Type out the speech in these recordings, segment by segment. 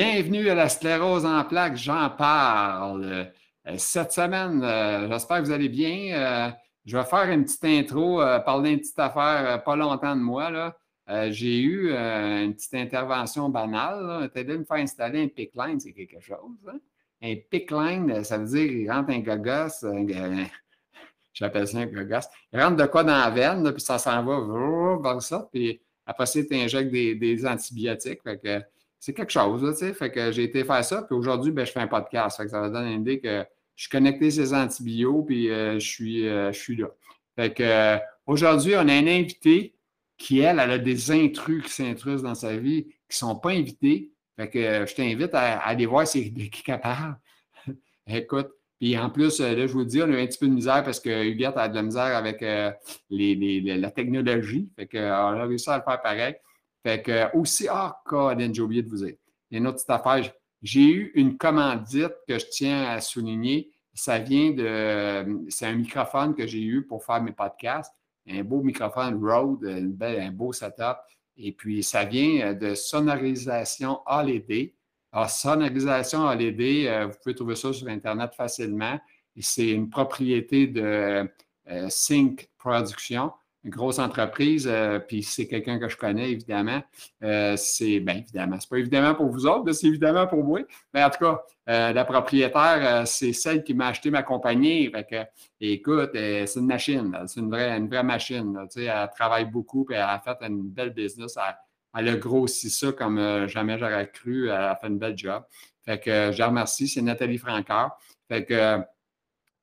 Bienvenue à la sclérose en plaques, j'en parle. Euh, cette semaine, euh, j'espère que vous allez bien. Euh, je vais faire une petite intro, parler d'une petite affaire pas longtemps de moi. J'ai eu une petite intervention banale. Tu de me faire installer un pickline, c'est quelque chose. Hein? Un pickline, ça veut dire qu'il rentre un gogos, j'appelle ça un gogos. Il rentre de quoi dans la veine, puis ça s'en va vers ça, puis après ça, tu injectes des, antibiotiques. C'est quelque chose, tu sais. Fait que j'ai été faire ça, puis aujourd'hui, ben, je fais un podcast. Fait que ça va donner une idée que je suis connecté ces antibiotiques, puis euh, je, suis, euh, je suis là. Fait que euh, aujourd'hui, on a un invité qui, elle, elle a des intrus qui s'intrusent dans sa vie, qui ne sont pas invités. Fait que je t'invite à, aller voir si qui est capable. Écoute, puis en plus, là, je vous dis, on a un petit peu de misère parce que Huguette a de la misère avec les, la technologie. Fait qu'on a réussi à le faire pareil. Fait que aussi, ah, Colin, j'ai oublié de vous dire. Il y a une autre petite affaire. J'ai eu une commandite que je tiens à souligner. Ça vient de. C'est un microphone que j'ai eu pour faire mes podcasts. Un beau microphone Rode, un beau setup. Et puis, ça vient de sonorisation LED. Alors, sonorisation LED, euh, vous pouvez trouver ça sur Internet facilement. C'est une propriété de euh, Sync Production une grosse entreprise, euh, puis c'est quelqu'un que je connais, évidemment. Euh, c'est, bien évidemment, c'est pas évidemment pour vous autres, c'est évidemment pour moi. Mais en tout cas, euh, la propriétaire, c'est celle qui m'a acheté ma compagnie. Fait que, écoute, c'est une machine, c'est une vraie, une vraie machine. elle travaille beaucoup, puis elle a fait une belle business. Elle, a grossi ça comme jamais j'aurais cru. Elle a fait une belle job. Fait que je remercie. C'est Nathalie Francard. Fait que,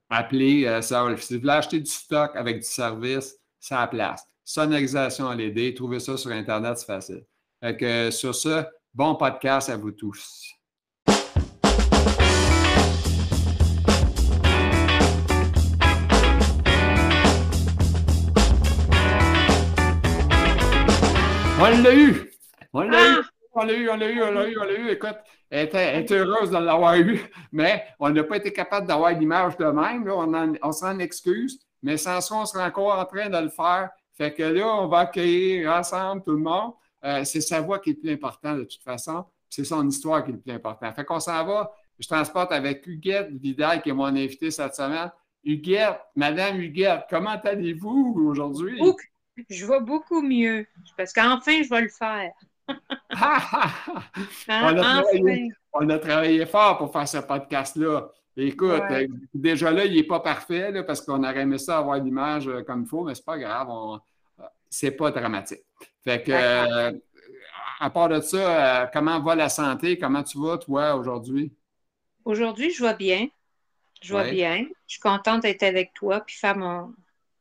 appelez ça. Si vous voulez acheter du stock avec du service, ça a place. Sonorisation LED, trouvez ça sur Internet, c'est facile. Fait que, sur ce, bon podcast à vous tous. On l'a eu! On l'a eu! On l'a eu, on l'a eu, on l'a eu, on l'a eu. Écoute, elle est heureuse de l'avoir eu, mais on n'a pas été capable d'avoir l'image de même. on, on s'en excuse. Mais sans ça, on sera encore en train de le faire. Fait que là, on va accueillir ensemble tout le monde. Euh, c'est sa voix qui est le plus important de toute façon. C'est son histoire qui est le plus important. Fait qu'on s'en va. Je transporte avec Huguette Vidal, qui est mon invité cette semaine. Huguette, Madame Huguette, comment allez-vous aujourd'hui? Je vais beaucoup mieux. Parce qu'enfin, je vais le faire. Hein, on, a travaillé, fort pour faire ce podcast-là. Écoute, euh, déjà là, il n'est pas parfait parce qu'on aurait aimé ça avoir l'image euh, comme il faut, mais c'est pas grave. Euh, c'est pas dramatique. Fait que, à part de ça, comment va la santé? Comment tu vas, toi, aujourd'hui? Aujourd'hui, je vais bien. Je vais bien. Je suis contente d'être avec toi puis faire mon,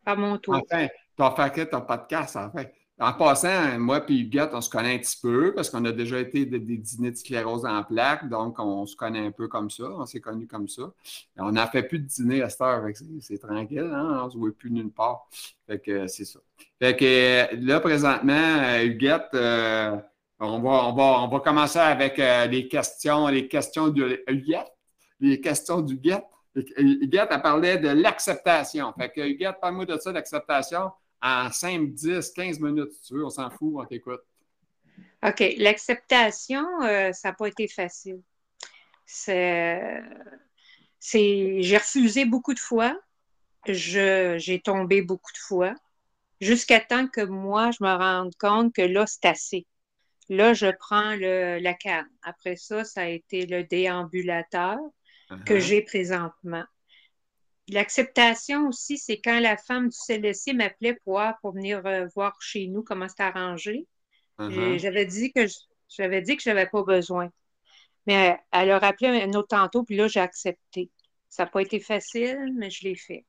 faire mon tour. Enfin, tu as fait ton podcast, enfin. En passant, moi et Huguette, on se connaît un petit peu parce qu'on a déjà été des, dîners de sclérose en plaques, donc on se connaît un peu comme ça, on s'est connus comme ça. on n'a fait plus de dîner à cette heure, c'est tranquille, hein? on ne se voit plus nulle part. Fait que c'est ça. Fait que là, présentement, Huguette, euh, on, va, on, va, on va commencer avec euh, les questions, les questions de Huguette, les questions d'Huguette. Huguette, elle parlait de l'acceptation. Fait que Huguette, parle-moi de ça, l'acceptation en 5, 10, 15 minutes, si tu veux. On s'en fout, on t'écoute. OK. L'acceptation, euh, ça n'a pas été facile. C'est, j'ai refusé beaucoup de fois. j'ai tombé beaucoup de fois. Jusqu'à temps que moi, je me rende compte que là, c'est assez. Là, je prends le, la canne. Après ça, ça a été le déambulateur que uh-huh. j'ai présentement. L'acceptation aussi, c'est quand la femme du CLC m'appelait pour, pour venir euh, voir chez nous comment c'est arrangé. Uh-huh. J'avais dit que j'avais dit que je n'avais pas besoin. Mais elle a rappelé un autre tantôt, puis là, j'ai accepté. Ça n'a pas été facile, mais je l'ai fait.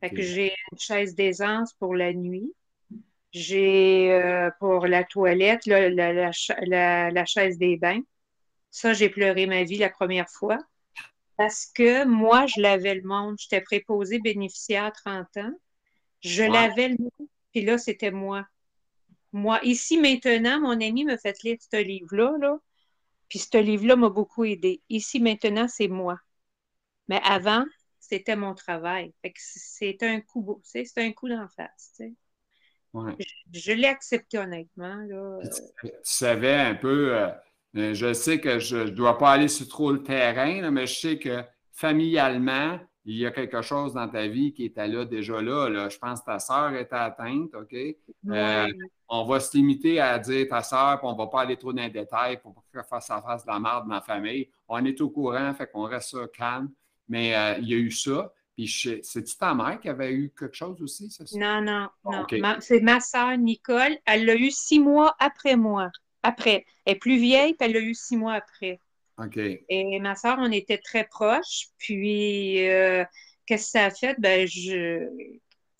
Fait que j'ai une chaise d'aisance pour la nuit. J'ai euh, pour la toilette, la, la, chaise des bains. Ça, j'ai pleuré ma vie la première fois. Parce que moi, je l'avais le monde. J'étais préposée bénéficiaire à 30 ans. Je l'avais le monde, puis là, c'était moi. Moi, ici maintenant, mon ami me fait lire ce livre-là, là, puis ce livre-là m'a beaucoup aidé. Ici maintenant, c'est moi. Mais avant, c'était mon travail. c'est un coup c'est un coup d'en face. Je, l'ai accepté honnêtement. Là. Tu, savais un peu, euh, je sais que je ne dois pas aller sur trop le terrain, mais je sais que familialement, il y a quelque chose dans ta vie qui était là déjà là. Je pense que ta sœur était atteinte, OK? Euh, on va se limiter à dire ta sœur, puis on ne va pas aller trop dans les détails pour pas faire ça fasse de la merde dans la famille. On est au courant, fait qu'on reste calme. Mais euh, il y a eu ça. Puis c'est-tu ta mère qui avait eu quelque chose aussi? Ça? Non, non, non. C'est ma sœur Nicole. Elle l'a eu six mois après moi. Après. Elle est plus vieille, puis elle l'a eu six mois après. OK. Et ma soeur, on était très proches. Puis, euh, qu'est-ce que ça a fait? Ben, je...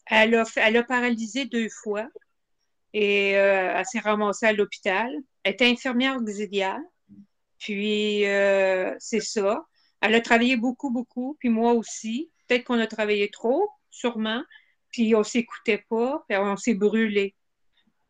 elle, a, elle a paralysé deux fois et euh, elle s'est ramassée à l'hôpital. Elle était infirmière auxiliaire. Puis, euh, c'est ça. Elle a travaillé beaucoup, beaucoup. Puis moi aussi. Peut-être qu'on a travaillé trop, sûrement. Puis, on s'écoutait pas. Puis, on s'est brûlé.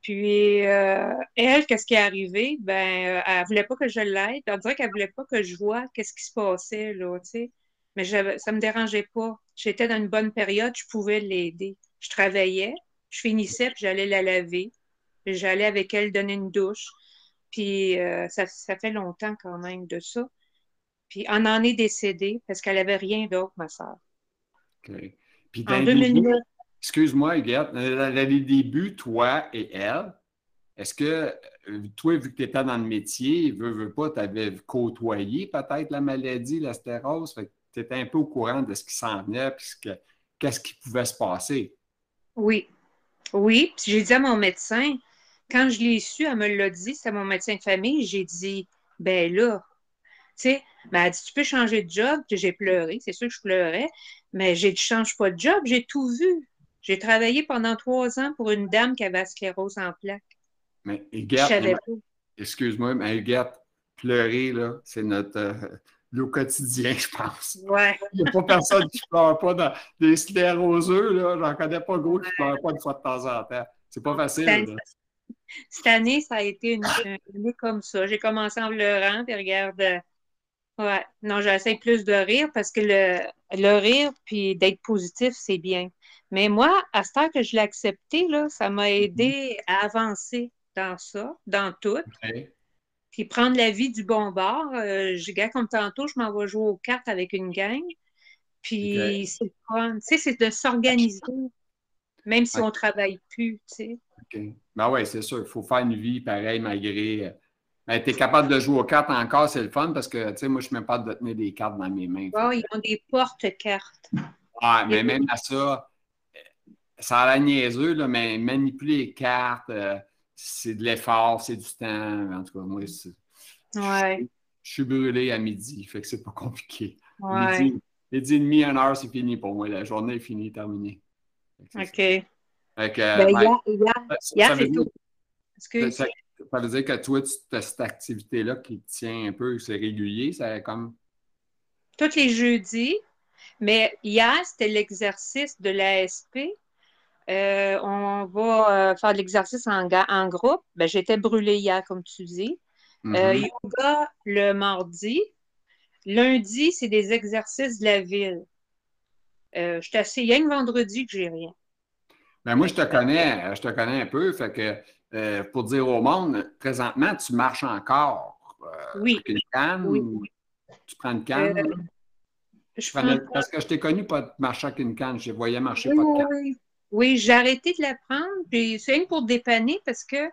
Puis, euh, elle, qu'est-ce qui est arrivé? Ben, euh, elle voulait pas que je l'aide. On dirait qu'elle voulait pas que je vois qu'est-ce qui se passait, là, tu sais. Mais ça me dérangeait pas. J'étais dans une bonne période, je pouvais l'aider. Je travaillais, je finissais, puis j'allais la laver. J'allais avec elle donner une douche. Puis, euh, ça, fait longtemps quand même de ça. Puis, on en est décédé parce qu'elle avait rien d'autre, ma soeur. OK. Puis, en 2009, Excuse-moi, Huguette, les débuts, toi et elle, est-ce que euh, toi, vu que tu étais dans le métier, veux, veux pas, tu avais côtoyé peut-être la maladie, la stérose, tu étais un peu au courant de ce qui s'en venait, qu'est-ce qui pouvait se passer? Oui. Oui, puis j'ai dit à mon médecin, quand je l'ai su, elle me l'a dit, c'est mon médecin de famille, j'ai dit, ben là, tu sais, ben, elle dit, tu peux changer de job, j'ai pleuré, c'est sûr que je pleurais, mais j'ai dit, change pas de job, j'ai tout vu. J'ai travaillé pendant trois ans pour une dame qui avait la sclérose en plaques. Mais excuse-moi, mais Huguette, pleurer, là, c'est notre euh, le quotidien, je pense. Ouais. Il n'y a pas personne qui ne pleure pas dans des scléroseux, là. J'en connais pas gros qui ne pleurent pas une fois de temps en temps. C'est pas facile. Cette année, ça a été une, année comme ça. J'ai commencé en pleurant, puis regarde. Euh, ouais. Non, j'essaie plus de rire parce que le, le rire puis d'être positif, c'est bien. Mais moi, à ce temps que je l'ai accepté, là, ça m'a mhm. aidé à avancer dans ça, dans tout. Puis prendre la vie du bon bord. Euh, je gars comme tantôt, je m'en vais jouer aux cartes avec une gang. Puis c'est fun. Tu sais, c'est de s'organiser, même si on ne travaille plus, tu sais. OK. Ben oui, c'est sûr. Il faut faire une vie pareille malgré. Euh, ben, tu es capable de jouer aux cartes encore, c'est le fun parce que, tu sais, moi, je ne suis même pas de tenir des cartes dans mes mains. Oh, ils ont des porte-cartes. Ah, mais même à ça, ça a la niaiseux, là, mais manipuler les cartes, euh, c'est de l'effort, c'est du temps. En tout cas, moi, ouais. je, suis brûlé à midi, fait que c'est pas compliqué. Ouais. Midi, midi et demi, une heure, c'est fini pour moi. La journée est finie, terminée. OK. Fait que, ben, hier, c'est tout. Ça, ça, veut dire que toi, tu as cette activité-là qui te tient un peu, c'est régulier, ça comme. Tous les jeudis, mais hier, c'était l'exercice de l'ASP euh, on va euh, faire de l'exercice en, en, groupe. Ben, J'étais brûlée hier, comme tu dis. Euh, mm-hmm. yoga le mardi. Lundi, c'est des exercices de la ville. je t'asseye, il y a un vendredi que j'ai rien. Ben moi, je te connais, je te connais un peu. Fait que pour dire au monde, présentement, tu marches encore. oui. Avec une canne tu prends une canne? Parce que je t'ai connu pas marcher avec une canne. Je voyais marcher pas de canne. Oui, j'ai arrêté de la prendre, puis c'est une pour dépanner parce que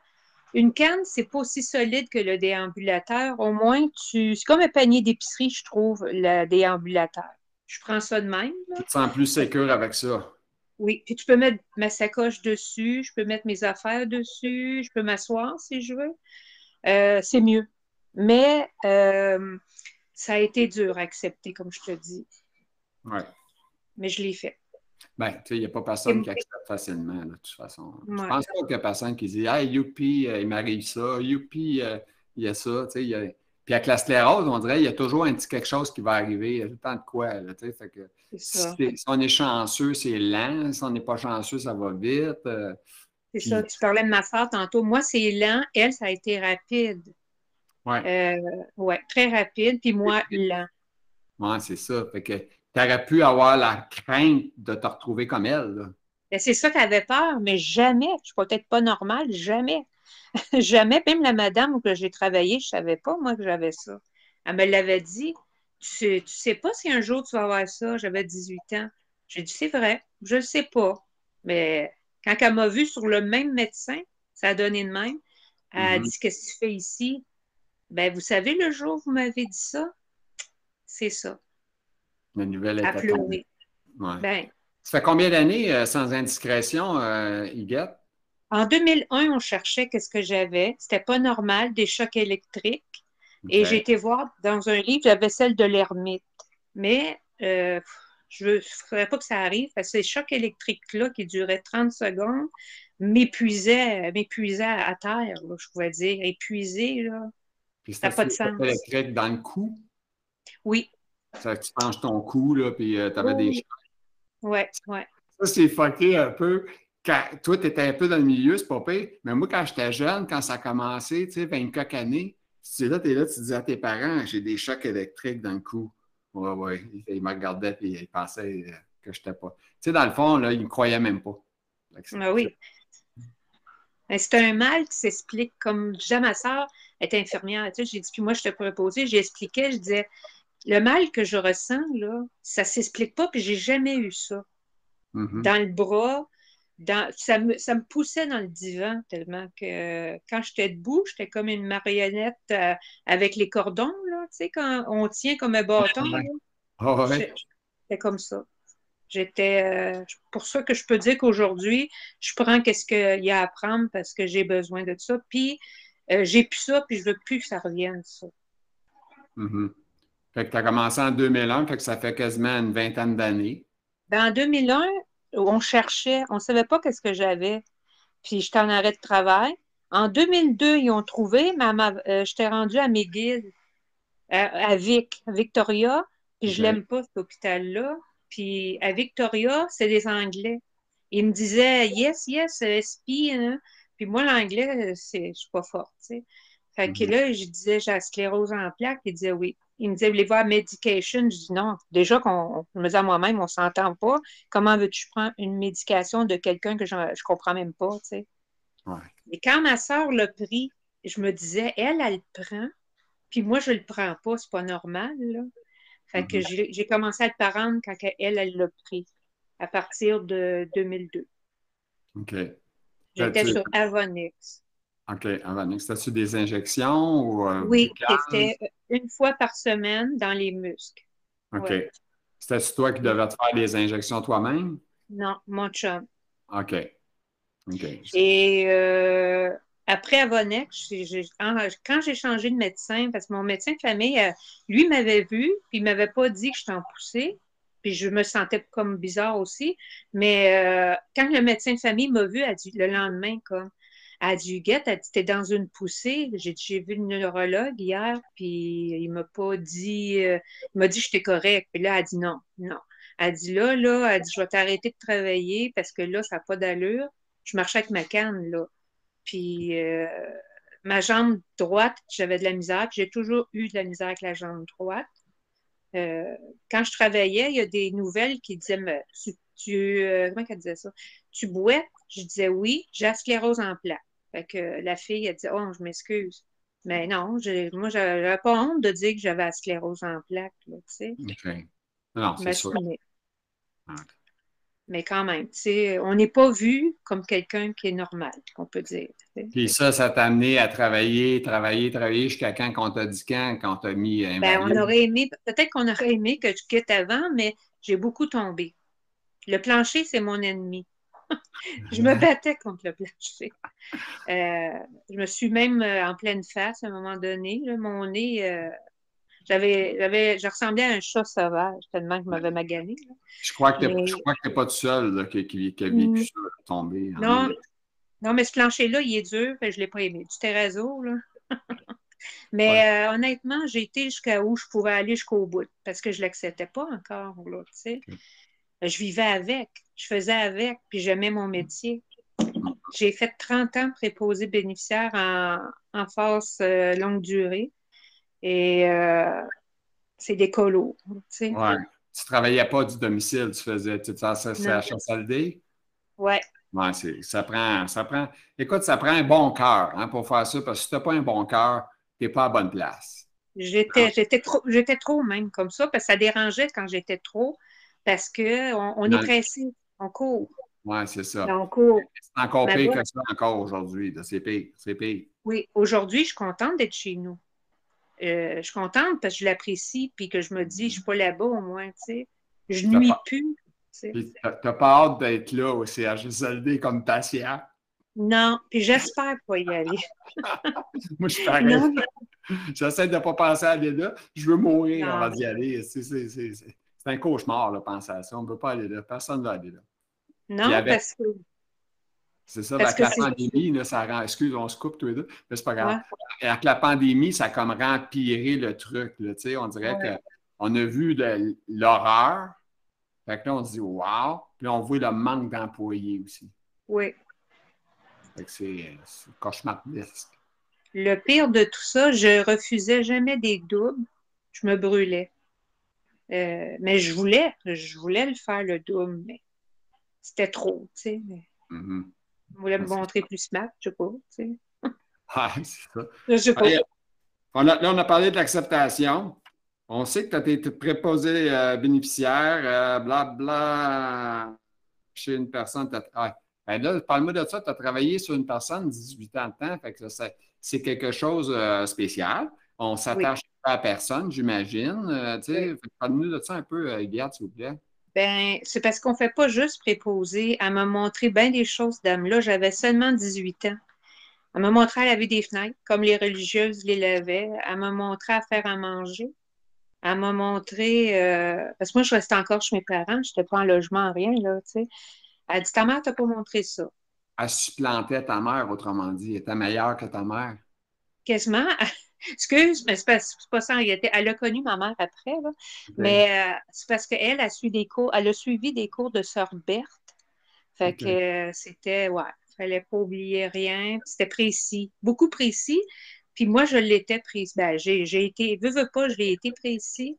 une canne, c'est pas aussi solide que le déambulateur. Au moins, tu. C'est comme un panier d'épicerie, je trouve, le déambulateur. Je prends ça de même. Tu te sens plus sécure avec ça. Oui, puis tu peux mettre ma sacoche dessus, je peux mettre mes affaires dessus, je peux m'asseoir si je veux. Euh, c'est mieux. Mais euh, ça a été dur à accepter, comme je te dis. Oui. Mais je l'ai fait. Ben, tu sais, il n'y a pas personne qui accepte facilement, de toute façon. Je Je pense pas qu'il y a personne qui dit Hey, youpi, euh, il m'arrive ça, youpi, euh, il y a ça. Tu sais, Puis avec la sclérose, on dirait qu'il y a toujours un petit quelque chose qui va arriver. Il y a tout le temps de quoi. Là, tu sais, fait que, si, on est chanceux, c'est lent. Si on n'est pas chanceux, ça va vite. Euh, c'est ça. Tu parlais de ma soeur tantôt. Moi, c'est lent. Elle, ça a été rapide. Oui. ouais, très rapide. Puis moi, lent. Oui, c'est ça. Fait que tu aurais pu avoir la crainte de te retrouver comme elle. Ben, c'est ça, tu avais peur, mais jamais. Je suis peut-être pas normale, jamais. jamais, même la madame où j'ai travaillé, je ne savais pas, moi, que j'avais ça. Elle me l'avait dit. Tu sais, tu sais pas si un jour tu vas avoir ça. J'avais 18 ans. J'ai dit, c'est vrai, je ne sais pas. Mais quand elle m'a vu sur le même médecin, ça a donné de même. Elle a mm-hmm. dit, qu'est-ce que tu fais ici? Ben, vous savez, le jour où vous m'avez dit ça, c'est ça. La nouvelle est ouais. ben, Ça fait combien d'années euh, sans indiscrétion, euh, En 2001, on cherchait qu'est-ce que j'avais. C'était pas normal, des chocs électriques. Et j'ai été voir dans un livre, j'avais celle de l'ermite. Mais euh, je ne ferais pas que ça arrive parce que ces chocs électriques-là qui duraient 30 secondes m'épuisaient, m'épuisaient à terre, je pourrais dire. Épuisé, là. ça n'a pas de sens. électrique dans le cou? Oui. Ça tu penches ton cou, là, puis euh, tu avais des chocs. Oui, oui. Ça, c'est fucké un peu. toi, tu étais un peu dans le milieu, c'est pas pire. Mais moi, quand j'étais jeune, quand ça a commencé, tu sais, 24 années, tu là, tu es là, tu disais à tes parents, j'ai des chocs électriques dans le cou. Oui, oui. Ils me regardaient et ils pensaient euh, que je n'étais pas. Tu sais, dans le fond, là, ils ne me croyaient même pas. Ah oui. C'est un mal qui s'explique, comme déjà ma soeur est infirmière. Tu sais, j'ai dit, puis moi, je te proposais, j'expliquais, je disais, le mal que je ressens, là, ça ne s'explique pas, puis j'ai jamais eu ça. Mm-hmm. Dans le bras, ça, me, poussait dans le divan tellement que quand j'étais debout, j'étais comme une marionnette euh, avec les cordons, là, tu sais, quand on tient comme un bâton. Ah j'étais comme ça. J'étais. Euh, pour ça que je peux dire qu'aujourd'hui, je prends qu'est-ce qu'il y a à prendre parce que j'ai besoin de ça. Puis, euh, j'ai plus ça, puis je veux plus que ça revienne, ça. Mm-hmm. Fait que tu as commencé en 2001, fait que ça fait quasiment une vingtaine d'années. Ben, en 2001, on cherchait, on ne savait pas qu'est-ce que j'avais. Puis j'étais en arrêt de travail. En 2002, ils ont trouvé, mais euh, j'étais rendue à McGill, à, Vic, Victoria. Puis je l'aime pas, cet hôpital-là. Puis à Victoria, c'est des Anglais. Ils me disaient yes, yes, SP. Hein. Puis moi, l'anglais, je ne suis pas forte. Fait que mm-hmm. là, je disais, j'ai la sclérose en plaques. Il disait oui il me disait, voulez-vous la medication? Je dis non. Déjà qu'on me disait à moi-même, on ne s'entend pas. Comment veux-tu prendre une médication de quelqu'un que je ne comprends même pas, tu sais? Et quand ma soeur l'a pris, je me disais, elle, elle le prend, puis moi, je ne le prends pas, c'est pas normal, là. Fait que mm-hmm. j'ai commencé à le prendre quand elle, elle l'a pris, à partir de 2002. OK. J'étais sur Avonix. OK. C'était-tu des injections ou. Euh, oui, c'était une fois par semaine dans les muscles. OK. C'était toi qui devais te faire les injections toi-même? Non, mon chum. OK. OK. Et euh, après Avonex, quand j'ai changé de médecin, parce que mon médecin de famille, euh, lui m'avait vu, puis il ne m'avait pas dit que je t'en poussais, puis je me sentais comme bizarre aussi. Mais euh, quand le médecin de famille m'a vu, a dit le lendemain, comme elle a dit, Guette, elle dit, t'es dans une poussée. J'ai vu le neurologue hier, puis il m'a pas dit, euh, il m'a dit, j'étais correct. Puis là, elle a dit non, non. Elle dit, là, là, elle dit, je vais t'arrêter de travailler parce que là, ça n'a pas d'allure. Je marchais avec ma canne, là. Puis euh, ma jambe droite, j'avais de la misère. J'ai toujours eu de la misère avec la jambe droite. Euh, quand je travaillais, il y a des nouvelles qui disaient, tu, tu comment qu'elle disait ça? Tu bois? Je disais oui, j'ai sclérose en plaques. Fait que la fille, a dit Oh, je m'excuse. Mais non, moi, j'avais pas honte de dire que j'avais la sclérose en plaques, tu sais. Non, c'est sûr. Mais quand même, tu sais, on n'est pas vu comme quelqu'un qui est normal, qu'on peut dire. Puis ça, ça t'a amené à travailler, travailler, travailler jusqu'à quand qu'on t'a dit quand, quand t'a mis un ben, on aurait aimé, peut-être qu'on aurait aimé que tu quittes avant, mais j'ai beaucoup tombé. Le plancher, c'est mon ennemi. je me battais contre le plancher. Euh, je me suis même euh, en pleine face à un moment donné. mon nez, euh, j'avais, j'avais, je ressemblais à un chat sauvage tellement que je m'avais magané. Je crois que tu n'es pas tout seul qui, qui, a vécu mm. ça, tombé. Non, non, mais ce plancher-là, il est dur, je ne l'ai pas aimé. Du terrazzo, là. mais honnêtement, j'ai été jusqu'à où je pouvais aller jusqu'au bout parce que je ne l'acceptais pas encore. Là. Je vivais avec, je faisais avec, puis j'aimais mon métier. J'ai fait 30 ans préposé bénéficiaire en, en force euh, longue durée. Et euh, c'est des colos. Tu sais. Ouais. Tu travaillais pas du domicile, tu faisais, tu à CHSLD? Oui, Ouais, ça prend, ça prend. Écoute, ça prend un bon cœur hein, pour faire ça, parce que si tu n'as pas un bon cœur, tu n'es pas à bonne place. J'étais, j'étais trop, j'étais trop même comme ça, parce que ça dérangeait quand j'étais trop, parce qu'on on est pressé, on court. Oui, c'est ça. On court. C'est encore pire que ça encore aujourd'hui. C'est pire, c'est pire. Oui, aujourd'hui, je suis contente d'être chez nous. Euh, je suis contente parce que je l'apprécie, puis que je me dis, je ne suis pas là-bas au moins, tu sais. Je nuis plus. Tu n'as pas hâte d'être là au CHSLD comme patient? Non, puis j'espère pas y aller. Moi, je suis pareil. J'essaie de ne pas penser à aller là. Je veux mourir avant d'y aller. C'est un cauchemar, là, penser à ça. On ne peut pas aller là. Personne ne va aller là. Non, parce que. C'est ça, avec la pandémie, là, ça rend. Excuse, on se coupe tous les deux, mais c'est pas grave. Avec la pandémie, ça a comme rempiré le truc. Là, on dirait qu'on a vu l'horreur. Fait que là, on se dit Wow! Puis on voit le manque d'employés aussi. Oui. Fait que c'est cauchemardesque. Le pire de tout ça, je refusais jamais des doubles. Je me brûlais. Euh, mais je voulais, je voulais le faire, le double, mais c'était trop, tu sais. Mm-hmm. On voulait me montrer plus smart, je sais pas, tu sais. Ah, c'est ça. Je sais pas. on a, là, on a parlé de l'acceptation. On sait que tu as été préposé euh, bénéficiaire, blablabla, euh, chez une personne. Ah, ben là, parle-moi de ça. Tu as travaillé sur une personne 18 ans de temps. Fait que c'est quelque chose de euh, spécial. On s'attache à la personne, j'imagine. Parle-nous de ça un peu, Gerd, s'il vous plaît. Ben, c'est parce qu'on ne fait pas juste préposer. Elle m'a montré bien des choses, dame. Là, j'avais seulement 18 ans. Elle m'a montré à laver des fenêtres, comme les religieuses les lavaient. Elle m'a montré à faire à manger. Elle m'a montré, euh, parce que moi, je restais encore chez mes parents, je n'étais pas en logement, rien, là, tu sais. Elle dit, ta mère t'a pas montré ça. Elle supplantait ta mère, autrement dit. Elle était meilleure que ta mère. Quasiment. Excuse, mais c'est pas, pas ça en réalité. Elle a connu ma mère après, mais euh, c'est parce qu'elle a suivi des cours, elle a suivi des cours de sœur Berthe. Fait que euh, c'était, ouais, fallait pas oublier rien. C'était précis, beaucoup précis. Puis moi, je l'étais précis. Ben, j'ai, été, veux, veux pas, je l'ai été précis.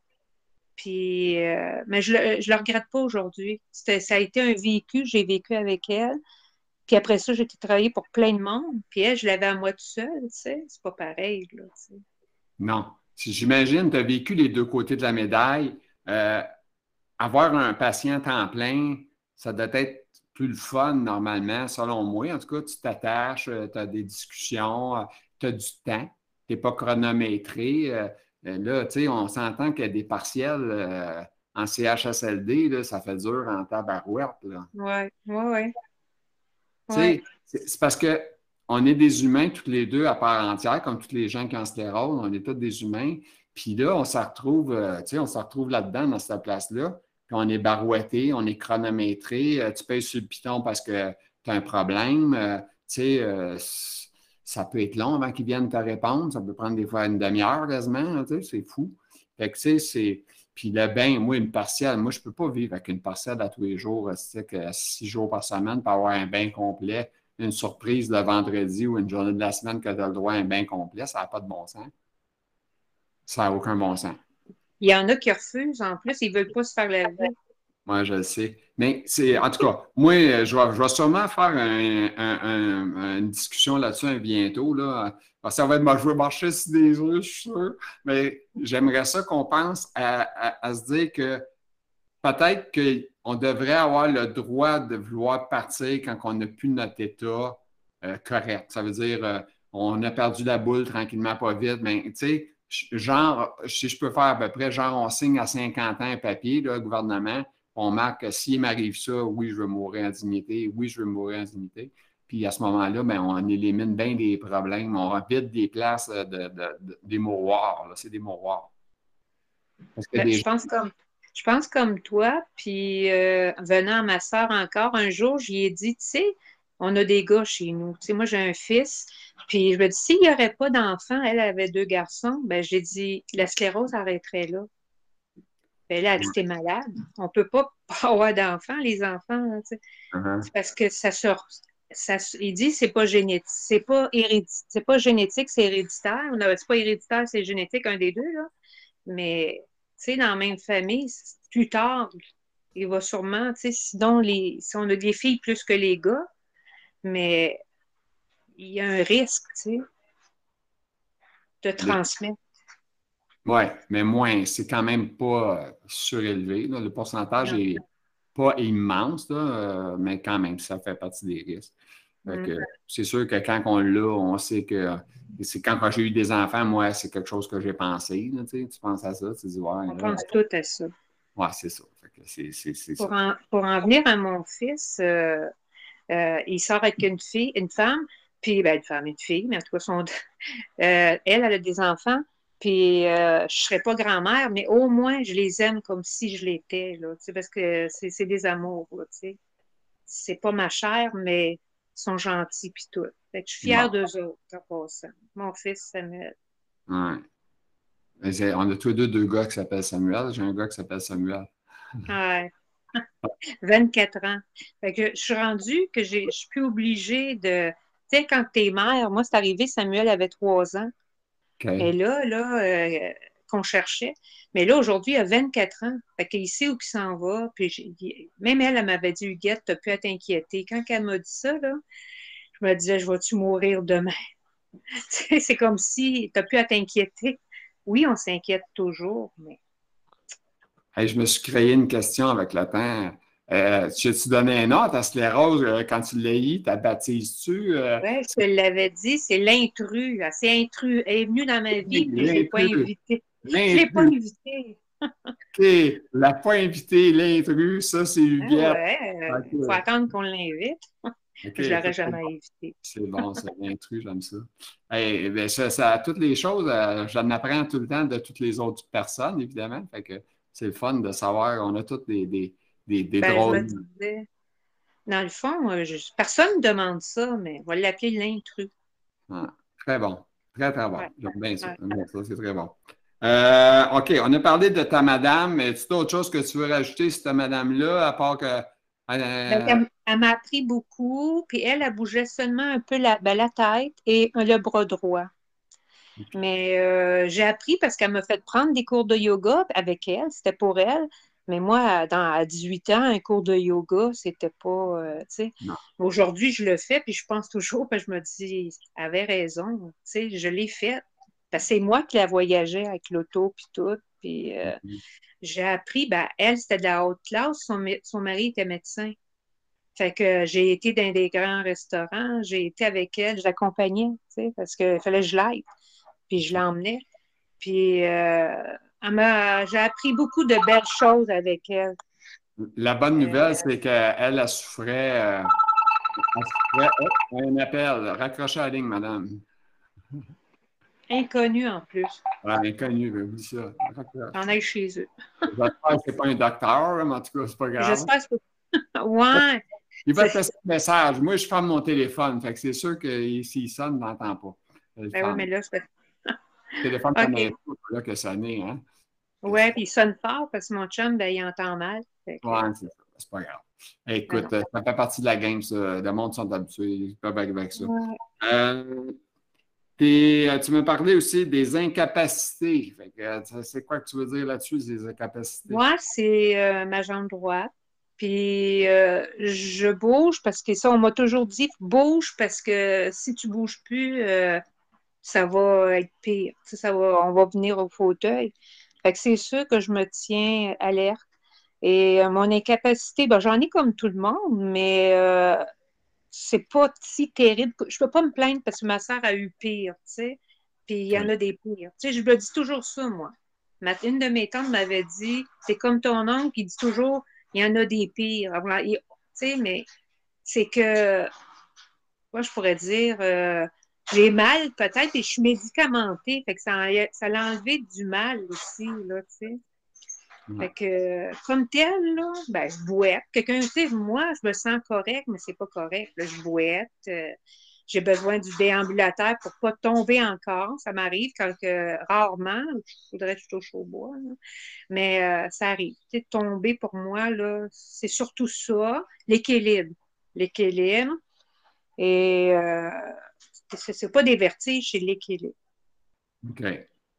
Puis, euh, mais je ne le regrette pas aujourd'hui. ça a été un vécu, j'ai vécu avec elle. Puis après ça, j'ai travaillé pour plein de monde. Puis elle, je l'avais à moi tout seul, tu sais. C'est pas pareil, là, tu sais. Non. Si j'imagine, tu as vécu les deux côtés de la médaille. Euh, avoir un patient temps plein, ça doit être plus le fun normalement, selon moi. En tout cas, tu t'attaches, euh, tu as des discussions, euh, tu as du temps, tu n'es pas chronométré. là, tu sais, on s'entend qu'il y a des partiels en CHSLD, là, ça fait dur en tabarouette. Oui, oui, oui. C'est parce que on est des humains tous les deux à part entière, comme tous les gens qui ont sclérose, on est tous des humains. Puis là, on se retrouve, euh, on se retrouve là-dedans, dans cette place-là. Puis on est barouetté, on est chronométré. Euh, tu payes sur le piton parce que tu as un problème. Euh, tu sais, ça peut être long avant qu'ils viennent te répondre. Ça peut prendre des fois une demi-heure quasiment. C'est fou. Fait que, tu sais, c'est. Puis le bain, moi, une partielle, moi, je ne peux pas vivre avec une partielle à tous les jours, que six jours par semaine pour avoir un bain complet, une surprise le vendredi ou une journée de la semaine que tu as le droit à un bain complet, ça n'a pas de bon sens. Ça n'a aucun bon sens. Il y en a qui refusent en plus, ils ne veulent pas se faire laver. Moi, je le sais. Mais c'est, en tout cas, moi, je vais, sûrement faire une discussion là-dessus bientôt. Là. Ça va être, je vais marcher sur des œufs, je suis sûr. Mais j'aimerais ça qu'on pense à, se dire que peut-être qu'on devrait avoir le droit de vouloir partir quand on n'a plus notre état euh, correct. Ça veut dire, euh, on a perdu la boule tranquillement, pas vite. Mais tu sais, genre, si je peux faire à peu près, genre, on signe à 50 ans un papier, le gouvernement, on marque que s'il m'arrive ça, oui, je veux mourir en dignité, oui, je veux mourir en dignité. Puis à ce moment-là, ben, on élimine bien des problèmes, on vide des places de, des mouroirs. C'est des mouroirs. Ben, je, pense comme, je pense comme toi, puis euh, venant à ma soeur encore, un jour, j'y ai dit, tu sais, on a des gars chez nous. Tu sais, moi, j'ai un fils, puis je me dis, s'il n'y aurait pas d'enfants, elle avait deux garçons, ben j'ai dit, la sclérose arrêterait là. Ben là, elle dit, t'es malade. On ne peut pas avoir d'enfants, les enfants. Uh-huh. C'est parce que ça sort. Ça, il dit c'est pas génétique, c'est pas c'est pas génétique, c'est héréditaire. C'est pas héréditaire, c'est génétique, un des deux, là. Mais tu sais, dans la même famille, plus tard, il va sûrement, tu sais, sinon les, si on a des filles plus que les gars, mais il y a un risque, tu sais, de transmettre. Oui, mais moins. C'est quand même pas surélevé. Le pourcentage n'est pas immense, euh, mais quand même, ça fait partie des risques. Mm. C'est sûr que quand on l'a, on sait que c'est quand, j'ai eu des enfants, moi, c'est quelque chose que j'ai pensé. tu penses à ça, tu dis, ouais, On pense tout à ça. Oui, c'est ça. pour, En, pour, en, venir à mon fils, euh, euh, il sort avec une fille, une femme, puis ben, une femme, une fille, mais en tout cas, son, elle, elle a des enfants, puis euh, je ne serais pas grand-mère, mais au moins je les aime comme si je l'étais, là, parce que c'est des amours, tu sais. C'est pas ma chair, mais ils sont gentils puis tout. Fait que je suis fière d'eux autres en passant. Mon fils Samuel. Ouais. On a tous les deux deux gars qui s'appellent Samuel. J'ai un gars qui s'appelle Samuel. Ouais. 24 ans. Fait que je suis rendue que je suis plus obligée de. Tu sais, quand tu es mère, moi, c'est arrivé, Samuel avait trois ans. Et là, là, euh, qu'on cherchait. Mais là, aujourd'hui, il a 24 ans. Fait qu'il sait où il s'en va. Puis même elle, elle m'avait dit, Huguette, tu pu à t'inquiéter. Quand elle m'a dit ça, là, je me disais, je vais-tu mourir demain? c'est comme si tu n'as plus à t'inquiéter. Oui, on s'inquiète toujours, mais. je me suis créé une question avec le temps. Euh, tu as-tu donné un nom à sclérose euh, quand tu l'as eu? T'as baptises-tu? Euh? Oui, je te l'avais dit, c'est l'intrus. C'est intrus. Elle est venue dans ma vie, puis je ne l'ai pas invité. Je ne l'ai pas invité. OK. La pas invité, l'intrus, ça, c'est Huguette. Ah il faut attendre qu'on l'invite. je ne l'aurais jamais invité. C'est bon, c'est l'intrus, j'aime ça. Ben, ça, ça. Toutes les choses, j'en apprends tout le temps de toutes les autres personnes, évidemment. Fait que c'est le fun de savoir, on a toutes des des, ben, dans le fond, euh, personne ne demande ça, mais on va l'appeler l'intrus. Ah, très bon. Très, très bon. J'aime bien ça. C'est très bon. Euh, OK, on a parlé de ta madame. Est-ce que autre chose que tu veux rajouter sur ta madame-là, à part que. Euh, elle, m'a appris beaucoup, puis elle, elle bougeait seulement un peu la, ben, la tête et le bras droit. Mais j'ai appris parce qu'elle m'a fait prendre des cours de yoga avec elle, c'était pour elle. Mais moi, dans, à 18 ans, un cours de yoga, c'était pas, euh, tu sais. Aujourd'hui, je le fais, puis je pense toujours, puis je me dis, elle avait raison, tu sais, je l'ai fait. c'est moi qui la voyageais avec l'auto, puis tout. Puis euh, mm-hmm. j'ai appris, ben, elle, c'était de la haute classe, son, son mari était médecin. Fait que j'ai été dans des grands restaurants, j'ai été avec elle, je l'accompagnais, tu sais, parce qu'il fallait que je l'aide. Puis je l'emmenais. Puis euh, j'ai appris beaucoup de belles choses avec elle. La bonne nouvelle, c'est qu'elle, elle souffrait. Euh, elle souffrait oh, un appel. Raccrochez la ligne, madame. Inconnu en plus. Oui, inconnu, oui, ça. On aille chez eux. J'espère que ce n'est pas un docteur, mais en tout cas, c'est pas grave. J'espère que Ouais. Il va te passer un message. Moi, je ferme mon téléphone. Fait que c'est sûr que s'il sonne, je n'entend pas. Ben oui, mais là, c'est. Le téléphone, okay. là que ça n'est, hein? Oui, puis il sonne fort parce que mon chum, ben, il entend mal. Oui, c'est ça. C'est pas grave. Écoute, ben ça fait partie de la game, ça. Le monde sont habitués. Ils peuvent arriver avec ça. Euh, euh, tu m'as parlé aussi des incapacités. Euh, c'est quoi que tu veux dire là-dessus, des incapacités? Moi, c'est ma jambe droite. Puis je bouge parce que ça, on m'a toujours dit bouge parce que si tu bouges plus, ça va être pire. Ça va, on va venir au fauteuil. Fait que c'est sûr que je me tiens alerte. Et euh, mon incapacité, ben, j'en ai comme tout le monde, mais euh, c'est pas si terrible. Je peux pas me plaindre parce que ma soeur a eu pire, tu sais. Puis il y en a des pires. Tu sais, je me dis toujours ça, moi. une de mes tantes m'avait dit, c'est comme ton oncle qui dit toujours, il y en a des pires. Tu sais, mais c'est que, moi, je pourrais dire, euh, j'ai mal peut-être et je suis médicamentée. Fait que ça, ça l'a enlevé du mal aussi, là, tu sais. Fait que, comme tel, là, ben, je bouette. Quelqu'un, tu sais, moi, je me sens correct, mais c'est pas correct. Là, je bouette. Euh, j'ai besoin du déambulateur pour pas tomber encore. Ça m'arrive quand rarement, je voudrais que je touche au bois, mais euh, ça arrive. Tu sais, tomber pour moi, là, c'est surtout ça, l'équilibre. L'équilibre. Et euh, ce n'est pas des vertiges, c'est l'équilibre. OK.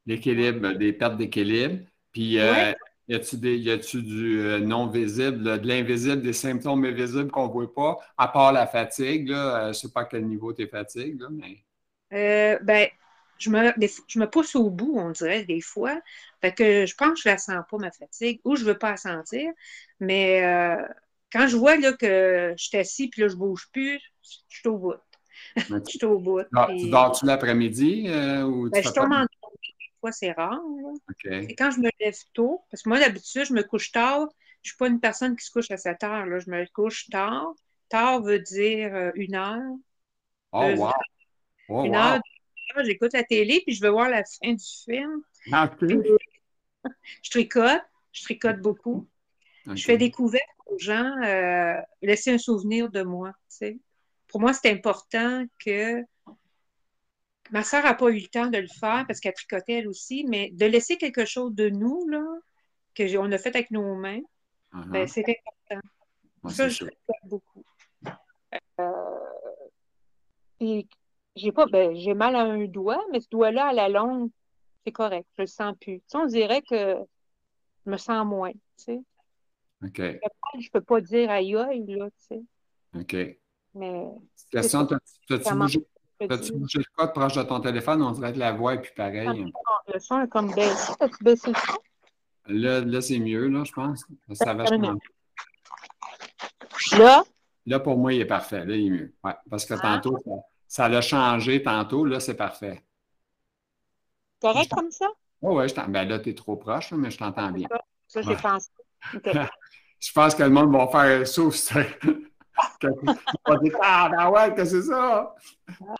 L'équilibre, des pertes d'équilibre. Puis, euh, Y a-tu du euh, non visible, de l'invisible, des symptômes invisibles qu'on ne voit pas, à part la fatigue? Là, je ne sais pas à quel niveau tu es fatigue, là, mais. Euh, ben, je me, je me pousse au bout, on dirait, des fois. Fait que je pense que je ne la sens pas, ma fatigue, ou je ne veux pas la sentir. Mais euh, quand je vois là, que je suis assis puis là, je ne bouge plus, je suis au bout. je suis au bout. Tu dors-tu l'après-midi? Euh, ben, je tombe en des fois, c'est rare. Et quand je me lève tôt, parce que moi, d'habitude, je me couche tard. Je ne suis pas une personne qui se couche à 7 heures. Là. Je me couche tard. Tard veut dire euh, une heure. Oh, wow. Oh, une heure, j'écoute la télé, puis je veux voir la fin du film. Ah, je tricote, je tricote beaucoup. Je fais découvrir aux gens, euh, laisser un souvenir de moi. Pour moi, c'est important que ma soeur n'a pas eu le temps de le faire parce qu'elle tricotait elle aussi, mais de laisser quelque chose de nous, là, qu'on a fait avec nos mains, uh-huh. ben, c'est important. ça, je beaucoup. Euh, j'ai pas, ben, j'ai mal à un doigt, mais ce doigt-là, à la longue, c'est correct. Je le sens plus. on dirait que je me sens moins, tu sais. OK. Je peux pas dire aïe aïe, là, tu sais. OK. Mais. Question, as-tu bougé, bougé le code proche de ton téléphone? On dirait que la voix est plus pareille. Le son est comme baissé. As-tu baissé le son? Là, là c'est mieux, là, je pense. Ça va Là? Là, pour moi, il est parfait. Là, il est mieux. Ouais, parce que ah. tantôt, ça l'a changé tantôt. Là, c'est parfait. Correct comme ça? Oui, oui. Ben là, tu es trop proche, mais je t'entends bien. Ça, j'ai pensé. je pense que le monde va faire sauf ça. On Ah, ben ouais, que c'est ça?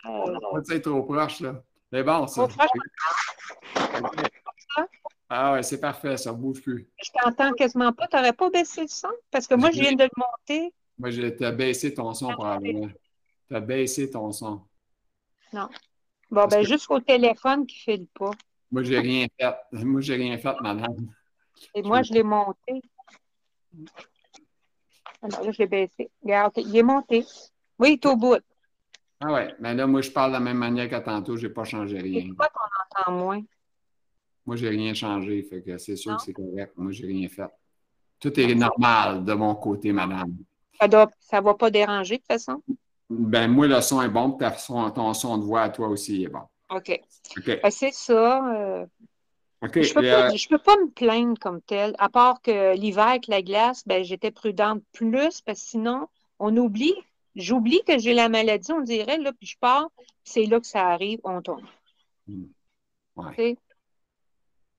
On va être trop proche, là. Mais bon, ça. Ah ouais, c'est parfait, ça ne bouge plus. Je t'entends quasiment pas. Tu n'aurais pas baissé le son? Parce que moi, je viens de le monter. Moi, je t'ai baissé ton son probablement. Tu as baissé ton son. Non. Bon, ben, juste au téléphone qui ne file pas. Moi, j'ai rien fait. Moi, j'ai rien fait, madame. Et moi, je l'ai monté. Alors là, je l'ai baissé. Regarde, il est monté. Oui, il est au bout. Ah ouais, mais là, moi, je parle de la même manière qu'à tantôt, je n'ai pas changé rien. Pourquoi qu'on entend moins? Moi, j'ai rien changé, fait que c'est sûr que c'est correct. Moi, j'ai rien fait. Tout est normal de mon côté, madame. Ça ne va pas déranger de toute façon? Ben, moi, le son est bon, puis ton son de voix à toi aussi est bon. OK. Ben, c'est ça. Euh, je ne peux, euh, peux, pas me plaindre comme tel, à part que l'hiver avec la glace, ben, j'étais prudente plus, parce que sinon, on oublie. J'oublie que j'ai la maladie, on dirait, là, puis je pars, c'est là que ça arrive, on tombe. Hmm. Oui.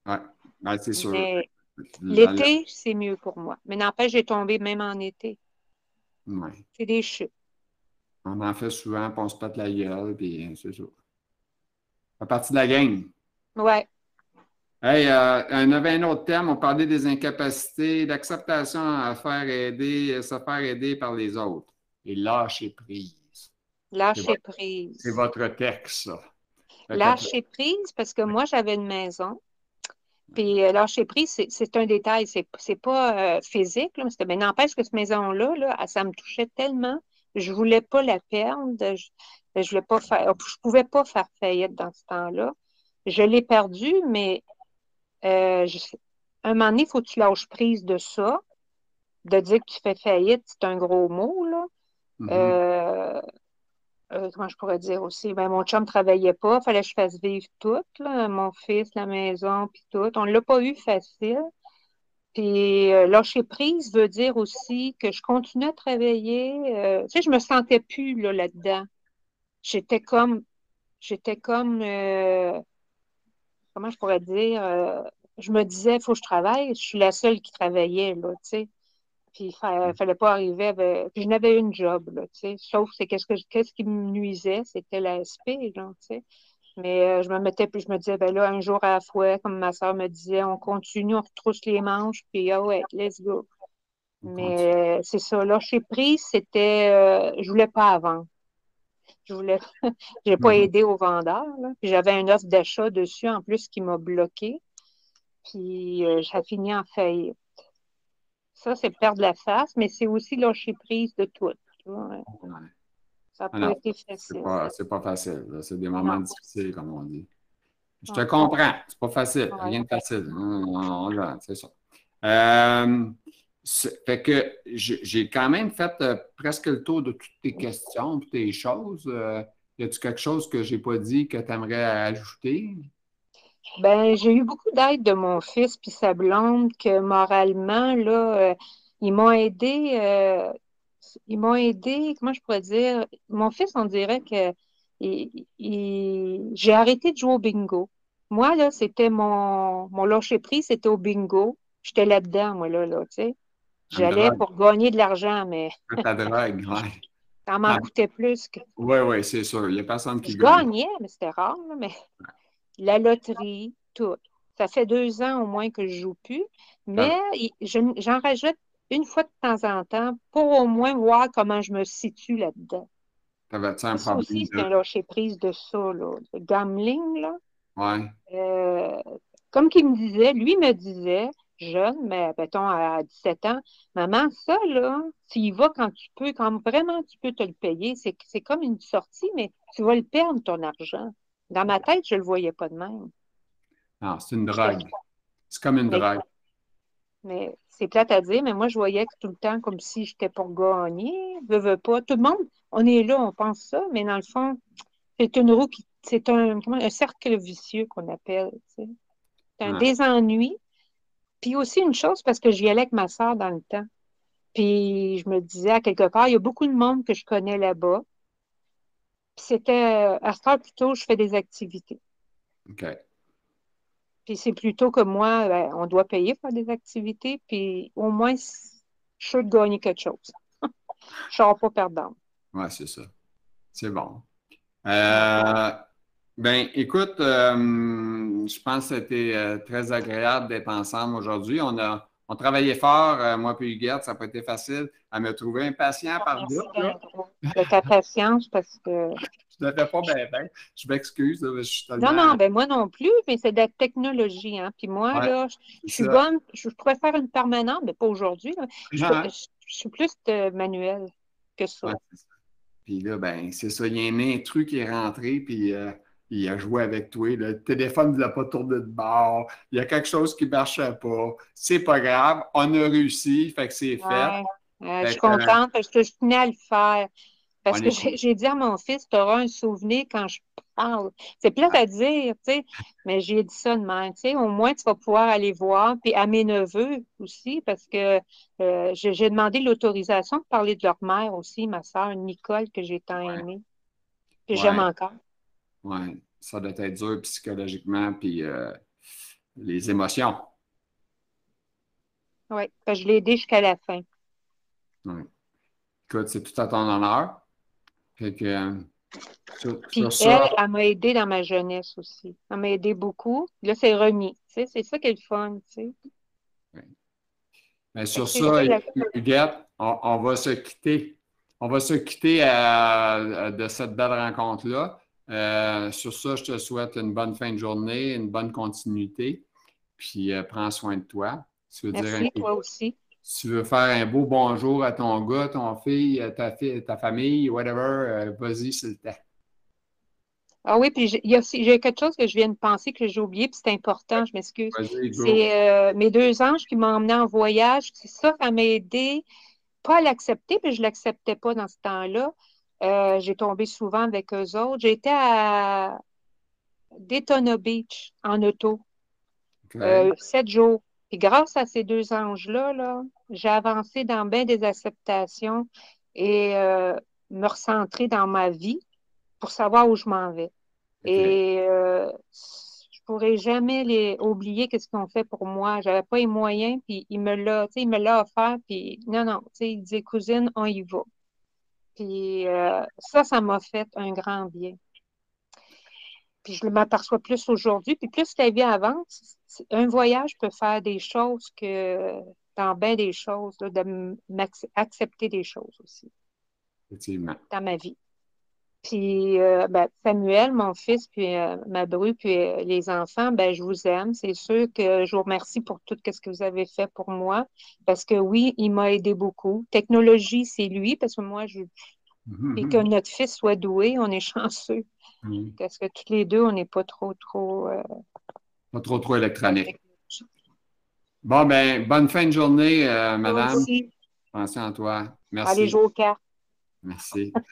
Ouais. C'est sûr. L'été, c'est mieux pour moi. Mais n'empêche, j'ai tombé même en été. Ouais. C'est des chutes. On en fait souvent, puis on se pète la gueule, puis c'est ça. À partir de la game. Ouais. Hey, euh, on avait un autre thème, on parlait des incapacités, d'acceptation à faire aider, se faire aider par les autres. Et lâcher prise. Lâcher prise. C'est votre texte, ça. Lâcher prise, parce que moi, j'avais une maison. Puis euh, lâcher prise, c'est un détail, c'est pas physique, mais n'empêche que cette maison-là, là, ça me touchait tellement je ne voulais pas la perdre. Je, je voulais pas faire, je pouvais pas faire faillite dans ce temps-là. Je l'ai perdue, mais euh, un moment donné, il faut que tu lâches prise de ça. De dire que tu fais faillite, c'est un gros mot, là. Mm-hmm. Euh, euh, comment je pourrais dire aussi? Ben, mon chum ne travaillait pas, il fallait que je fasse vivre tout, mon fils, la maison, puis tout. On ne l'a pas eu facile. Puis euh, lâcher prise veut dire aussi que je continue à travailler. Euh, tu sais, je me sentais plus là, là-dedans. J'étais comme, j'étais comme, euh, comment je pourrais dire, je me disais, il faut que je travaille. Je suis la seule qui travaillait, là, tu sais. Puis il ne mm. fallait pas arriver avec. Puis je n'avais une job, là, tu sais. Sauf c'est qu'est-ce que qu'est-ce qui me nuisait, c'était l'ASP, là, tu sais. Mais euh, je me mettais, puis je me disais, ben là, un jour à la fois, comme ma soeur me disait, on continue, on retrousse les manches, puis ah ouais, let's go. Mais euh, c'est ça, lâcher prise, c'était, euh, je voulais pas avant. Je voulais, j'ai pas mm-hmm. aidé au vendeur, là. Puis j'avais une offre d'achat dessus, en plus, qui m'a bloqué. Puis ça finit en faillite. Ça, c'est perdre la face, mais c'est aussi lâcher prise de tout. Ça n'a pas été facile. C'est pas, facile. C'est des moments difficiles, comme on dit. Je te comprends. C'est pas facile. Rien de facile. C'est ça. Euh, fait que j'ai quand même fait euh, presque le tour de toutes tes questions, toutes tes choses. Euh, y a-t-il quelque chose que j'ai pas dit que tu aimerais ajouter? Ben, j'ai eu beaucoup d'aide de mon fils puis sa blonde que moralement, là, ils m'ont aidé. ils m'ont aidé, comment je pourrais dire? Mon fils, on dirait que j'ai arrêté de jouer au bingo. Moi, là, c'était mon, mon lâcher-prise, c'était au bingo. J'étais là-dedans, moi, là, là, tu sais. J'allais pour gagner de l'argent, mais. Ta drogue, ouais. Ça m'en coûtait plus que. Oui, oui, c'est sûr. Il n'y a personne qui Je gagnais, mais c'était rare, mais la loterie, tout. Ça fait deux ans au moins que je ne joue plus, mais j'en rajoute une fois de temps en temps pour au moins voir comment je me situe là-dedans. T'avais-tu un problème? aussi, c'est un lâcher-prise de ça, là. Le gambling, là. Ouais. Euh, comme qu'il me disait, lui me disait, jeune, mais mettons à 17 ans, maman, ça, là, tu y vas quand tu peux, quand vraiment tu peux te le payer, c'est comme une sortie, mais tu vas le perdre, ton argent. Dans ma tête, je ne le voyais pas de même. Non, c'est une drogue. C'est comme une drogue. Mais c'est plate à dire, mais moi, je voyais que tout le temps comme si j'étais pour gagner. Veux, veux pas. Tout le monde, on est là, on pense ça, mais dans le fond, c'est une roue qui. C'est un, un cercle vicieux qu'on appelle. C'est un désennui. Puis aussi une chose, parce que j'y allais avec ma soeur dans le temps. Puis je me disais, à quelque part, il y a beaucoup de monde que je connais là-bas. Puis c'était, à ce temps plutôt, je fais des activités. OK. Puis c'est plutôt que moi, ben, on doit payer pour des activités, puis au moins, je suis de gagner quelque chose. je ne serai pas perdante. Oui, c'est ça. C'est bon. Euh, ben, écoute, euh, je pense que c'était euh, très agréable d'être ensemble aujourd'hui. On a on travaillait fort, moi puis Huguette, ça n'a pas été facile à me trouver impatient par deux. De ta patience parce que je ne fais pas bien, ben. Je m'excuse. Non, non, ben moi non plus, mais c'est de la technologie. Hein. Puis moi, là, je, suis bonne. Je pourrais faire une permanente, mais pas aujourd'hui. Je, suis plus manuel que ça. puis là, ben, c'est ça. Il y a un intrus qui est rentré, puis euh, il a joué avec toi. Le téléphone ne l'a pas tourné de bord. Il y a quelque chose qui ne marchait pas. C'est pas grave. On a réussi, fait que c'est fait. je suis contente parce que je tenais à le faire. Parce que j'ai dit à mon fils, tu auras un souvenir quand je parle. C'est plate à dire, tu sais, mais j'ai dit ça de même, tu sais, au moins tu vas pouvoir aller voir, puis à mes neveux aussi, parce que euh, j'ai demandé l'autorisation de parler de leur mère aussi, ma soeur Nicole, que j'ai tant aimée, que j'aime encore. Oui, ça doit être dur psychologiquement, puis euh, les émotions. Oui, je l'ai aidé jusqu'à la fin. Oui. Écoute, c'est tout à ton honneur. Fait que, euh, Puis elle, elle m'a aidé dans ma jeunesse aussi. Elle m'a aidé beaucoup. Là, c'est remis. c'est ça qui est le fun. Tu sais. Mais sur ça, Huguette, on, va se quitter. On va se quitter de cette belle rencontre-là. Euh, sur ça, je te souhaite une bonne fin de journée, une bonne continuité. Puis euh, prends soin de toi. Merci, toi aussi si tu veux faire un beau bonjour à ton gars, ton fille, ta, fille, ta famille, whatever, euh, vas-y, c'est le temps. Ah oui, puis j'ai quelque chose que je viens de penser que j'ai oublié, puis c'est important, je m'excuse. C'est euh, mes deux anges qui m'ont emmené en voyage. C'est ça qui m'a aidé, pas à l'accepter, mais je ne l'acceptais pas dans ce temps-là. Euh, j'ai tombé souvent avec eux autres. J'étais à Daytona Beach en auto. sept jours. Et grâce à ces deux anges-là, -là, j'ai avancé dans bien des acceptations et euh, me recentrer dans ma vie pour savoir où je m'en vais. Et euh, je pourrais jamais les oublier qu'est-ce qu'ils ont fait pour moi. J'avais pas les moyens, puis il me l'a, il me l'a offert, puis non, non, il dit cousine, on y va. Puis euh, ça, ça m'a fait un grand bien. Puis je m'aperçois plus aujourd'hui, puis plus la vie avance, un voyage peut faire des choses que dans bien des choses, d'accepter des choses aussi. Effectivement. Dans ma vie. Puis euh, ben, Samuel, mon fils, puis euh, ma bru, puis euh, les enfants, ben, je vous aime. C'est sûr que je vous remercie pour tout ce que vous avez fait pour moi. Parce que oui, il m'a aidé beaucoup. Technologie, c'est lui, parce que moi, je. Mm-hmm. Et que notre fils soit doué, on est chanceux. Mm-hmm. Parce que tous les deux, on n'est pas trop, trop. Pas trop, trop électronique. Bon, ben, bonne fin de journée, madame. Merci. Pensez en toi. Merci. Allez jouer au cartes. Merci.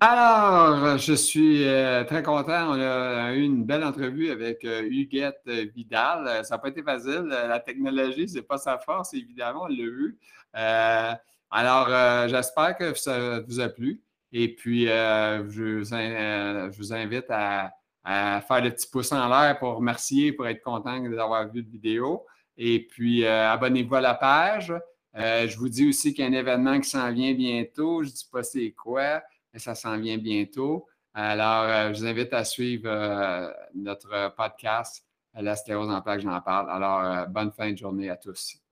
Alors, je suis euh, très content. On a eu une belle entrevue avec euh, Huguette Vidal. Euh, ça n'a pas été facile. La technologie, ce n'est pas sa force, évidemment, on l'a vu. alors, j'espère que ça vous a plu. Et puis, je vous, invite à, faire le petit pouce en l'air pour remercier, pour être content d'avoir vu la vidéo. Et puis, abonnez-vous à la page. je vous dis aussi qu'il y a un événement qui s'en vient bientôt. Je ne dis pas c'est quoi ça s'en vient bientôt. Alors, euh, je vous invite à suivre euh, notre podcast, La sclérose en plaques, j'en parle. Alors, euh, bonne fin de journée à tous.